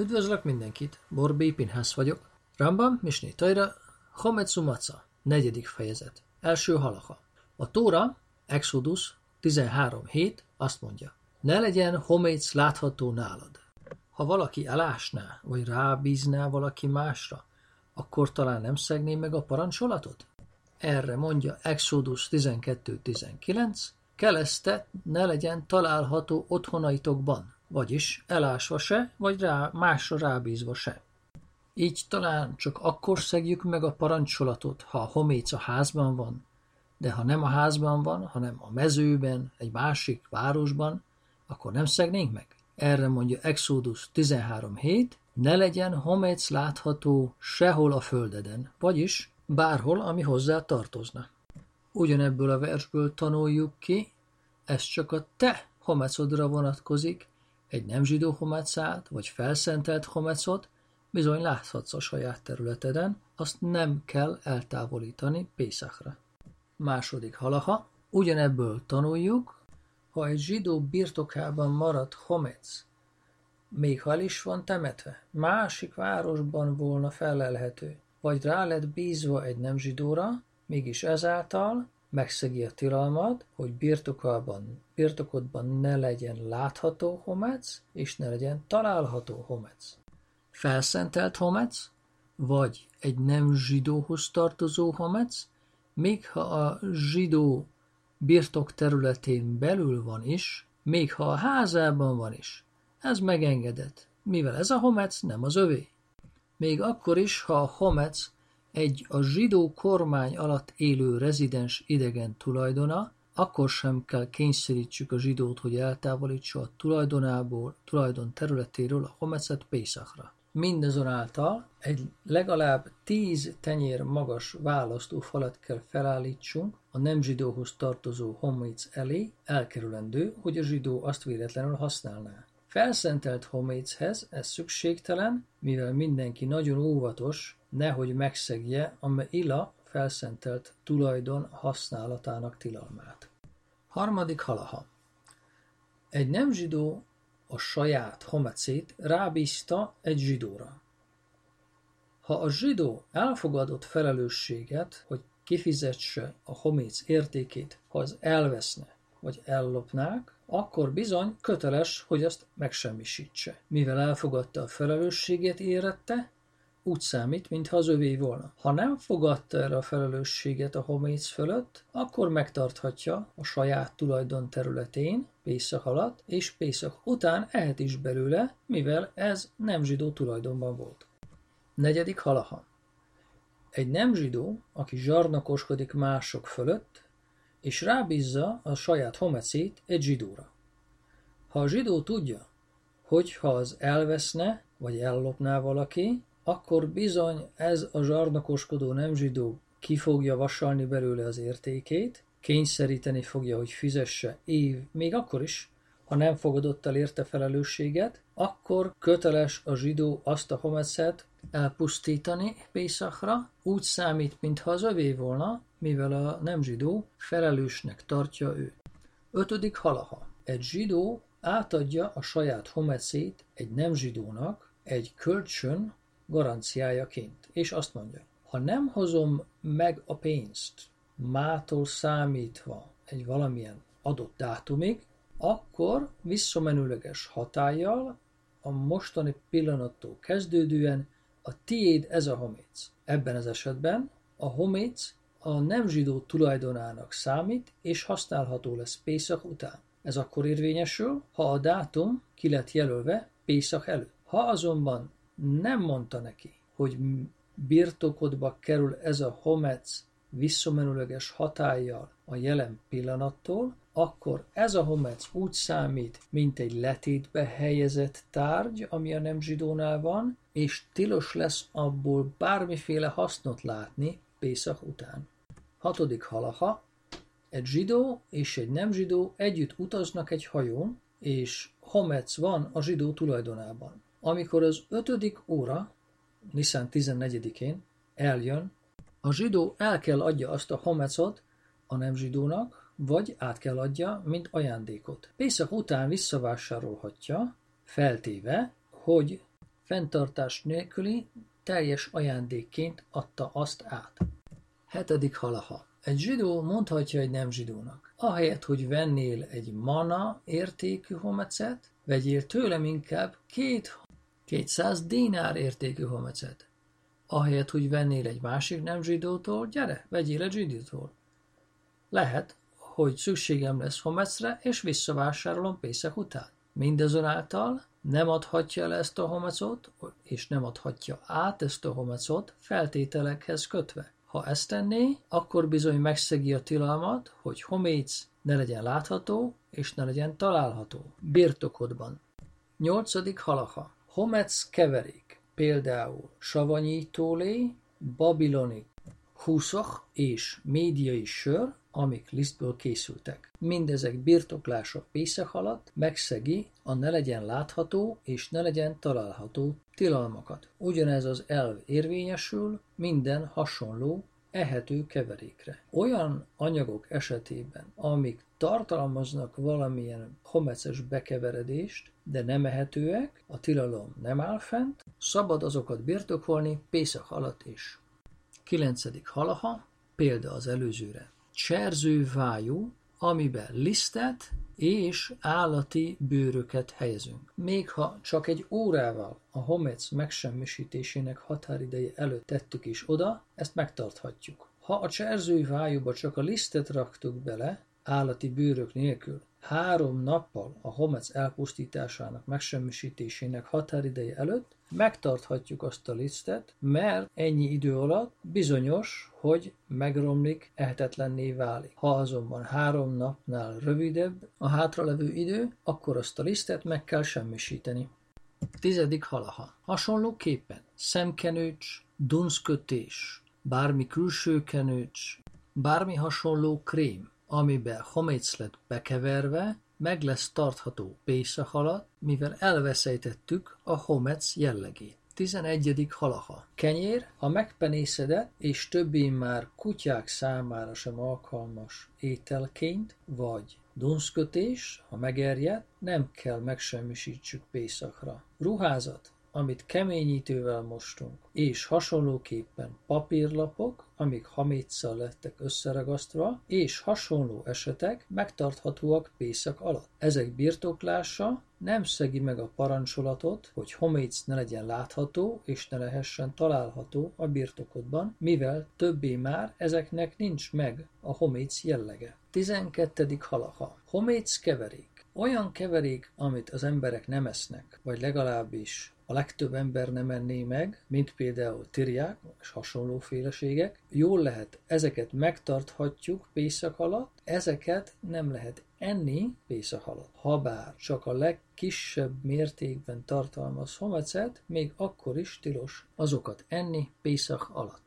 Üdvözlök mindenkit, Borbé Pinhász vagyok. Rambam, Misné Tajra, Hometsu Maca, negyedik fejezet, első halacha. A Tóra, Exodus 13.7 azt mondja, ne legyen homéc látható nálad. Ha valaki elásná, vagy rábízná valaki másra, akkor talán nem szegné meg a parancsolatot? Erre mondja Exodus 12.19, keleszte ne legyen található otthonaitokban, vagyis elásva se, vagy rá, másra rábízva se. Így talán csak akkor szegjük meg a parancsolatot, ha a homéc a házban van, de ha nem a házban van, hanem a mezőben, egy másik városban, akkor nem szegnénk meg? Erre mondja Exodus 13.7, ne legyen homéc látható sehol a földeden, vagyis bárhol, ami hozzá tartozna. Ugyanebből a versből tanuljuk ki, ez csak a te homecodra vonatkozik, egy nem zsidó homecát, vagy felszentelt homecot, bizony láthatsz a saját területeden, azt nem kell eltávolítani Pészakra. Második halaha, ugyanebből tanuljuk, ha egy zsidó birtokában maradt homec, még ha el is van temetve, másik városban volna felelhető, vagy rá lett bízva egy nem zsidóra, mégis ezáltal megszegi a tilalmat, hogy birtokában, birtokodban ne legyen látható homec, és ne legyen található homec. Felszentelt homec, vagy egy nem zsidóhoz tartozó homec, még ha a zsidó birtok területén belül van is, még ha a házában van is, ez megengedett, mivel ez a homec nem az övé. Még akkor is, ha a homec egy a zsidó kormány alatt élő rezidens idegen tulajdona, akkor sem kell kényszerítsük a zsidót, hogy eltávolítsa a tulajdonából, tulajdon területéről a homecet Pészakra. Mindazonáltal egy legalább tíz tenyér magas választófalat kell felállítsunk a nem zsidóhoz tartozó homic elé, elkerülendő, hogy a zsidó azt véletlenül használná. Felszentelt homéchez ez szükségtelen, mivel mindenki nagyon óvatos, nehogy megszegje a ila felszentelt tulajdon használatának tilalmát. Harmadik halaha. Egy nem zsidó a saját homecét rábízta egy zsidóra. Ha a zsidó elfogadott felelősséget, hogy kifizetse a homéc értékét, ha az elveszne, vagy ellopnák, akkor bizony köteles, hogy azt megsemmisítse. Mivel elfogadta a felelősséget érette, úgy számít, mintha az övé volna. Ha nem fogadta el a felelősséget a homéc fölött, akkor megtarthatja a saját tulajdon területén, Pészak alatt, és Pészak után ehet is belőle, mivel ez nem zsidó tulajdonban volt. Negyedik halaha. Egy nem zsidó, aki zsarnakoskodik mások fölött, és rábízza a saját homecét egy zsidóra. Ha a zsidó tudja, hogy ha az elveszne, vagy ellopná valaki, akkor bizony ez a zsarnokoskodó nem zsidó ki fogja vasalni belőle az értékét, kényszeríteni fogja, hogy fizesse év, még akkor is, ha nem fogadott el érte felelősséget, akkor köteles a zsidó azt a homecet elpusztítani Pészakra, úgy számít, mintha az övé volna, mivel a nem zsidó felelősnek tartja őt. Ötödik halaha. Egy zsidó átadja a saját homecét egy nem zsidónak egy kölcsön garanciájaként, és azt mondja, ha nem hozom meg a pénzt mától számítva egy valamilyen adott dátumig, akkor visszamenőleges hatállyal a mostani pillanattól kezdődően a tiéd ez a homéc. Ebben az esetben a homéc a nem zsidó tulajdonának számít, és használható lesz Pészak után. Ez akkor érvényesül, ha a dátum ki lett jelölve Pészak előtt. Ha azonban nem mondta neki, hogy birtokodba kerül ez a homec visszamenőleges hatállyal a jelen pillanattól, akkor ez a homec úgy számít, mint egy letétbe helyezett tárgy, ami a nem zsidónál van, és tilos lesz abból bármiféle hasznot látni Pészak után. Hatodik halaha, egy zsidó és egy nem zsidó együtt utaznak egy hajón, és homec van a zsidó tulajdonában. Amikor az ötödik óra, Nisztán 14-én eljön, a zsidó el kell adja azt a homecot a nem zsidónak, vagy át kell adja, mint ajándékot. Pészak után visszavásárolhatja, feltéve, hogy fenntartás nélküli, teljes ajándékként adta azt át. Hetedik halaha. Egy zsidó mondhatja egy nem zsidónak. Ahelyett, hogy vennél egy mana értékű homecet, vegyél tőlem inkább két 200 dinár értékű homecet. Ahelyett, hogy vennél egy másik nem zsidótól, gyere, vegyél egy zsidótól. Lehet, hogy szükségem lesz homecre, és visszavásárolom Pészek után. Mindazonáltal nem adhatja el ezt a homecot, és nem adhatja át ezt a homecot feltételekhez kötve. Ha ezt tenné, akkor bizony megszegi a tilalmat, hogy homéc ne legyen látható, és ne legyen található. Birtokodban. Nyolcadik halaha. Homec keverék, például savanyítólé, babiloni húszok és médiai sör, amik lisztből készültek. Mindezek birtoklása Pészek alatt megszegi a ne legyen látható és ne legyen található tilalmakat. Ugyanez az elv érvényesül minden hasonló ehető keverékre. Olyan anyagok esetében, amik tartalmaznak valamilyen homeces bekeveredést, de nem ehetőek, a tilalom nem áll fent, szabad azokat birtokolni Pészak alatt is. 9. halaha, példa az előzőre. Cserzővájú, amiben lisztet és állati bőröket helyezünk. Még ha csak egy órával a homec megsemmisítésének határideje előtt tettük is oda, ezt megtarthatjuk. Ha a cserzővájúba csak a lisztet raktuk bele, állati bőrök nélkül, három nappal a homec elpusztításának, megsemmisítésének határideje előtt megtarthatjuk azt a lisztet, mert ennyi idő alatt bizonyos, hogy megromlik, ehetetlenné válik. Ha azonban három napnál rövidebb a hátralevő idő, akkor azt a lisztet meg kell semmisíteni. Tizedik halaha. Hasonlóképpen szemkenőcs, dunszkötés, bármi külső kenőcs, bármi hasonló krém, amiben homéc lett bekeverve, meg lesz tartható Pészak alatt, mivel elveszejtettük a homec jellegét. 11. halaha. Kenyér, ha megpenészedett, és többé már kutyák számára sem alkalmas ételként, vagy dunszkötés, ha megerjed, nem kell megsemmisítsük Pészakra. Ruházat, amit keményítővel mostunk, és hasonlóképpen papírlapok, amik haméccal lettek összeragasztva, és hasonló esetek megtarthatóak Pészak alatt. Ezek birtoklása nem szegi meg a parancsolatot, hogy homéc ne legyen látható és ne lehessen található a birtokodban, mivel többé már ezeknek nincs meg a homéc jellege. 12. halaha. Homéc keverék. Olyan keverék, amit az emberek nem esznek, vagy legalábbis a legtöbb ember nem enné meg, mint például tirják és hasonló féleségek. Jól lehet, ezeket megtarthatjuk Pészak alatt, ezeket nem lehet enni Pészak alatt. Habár csak a legkisebb mértékben tartalmaz homecet, még akkor is tilos azokat enni Pészak alatt.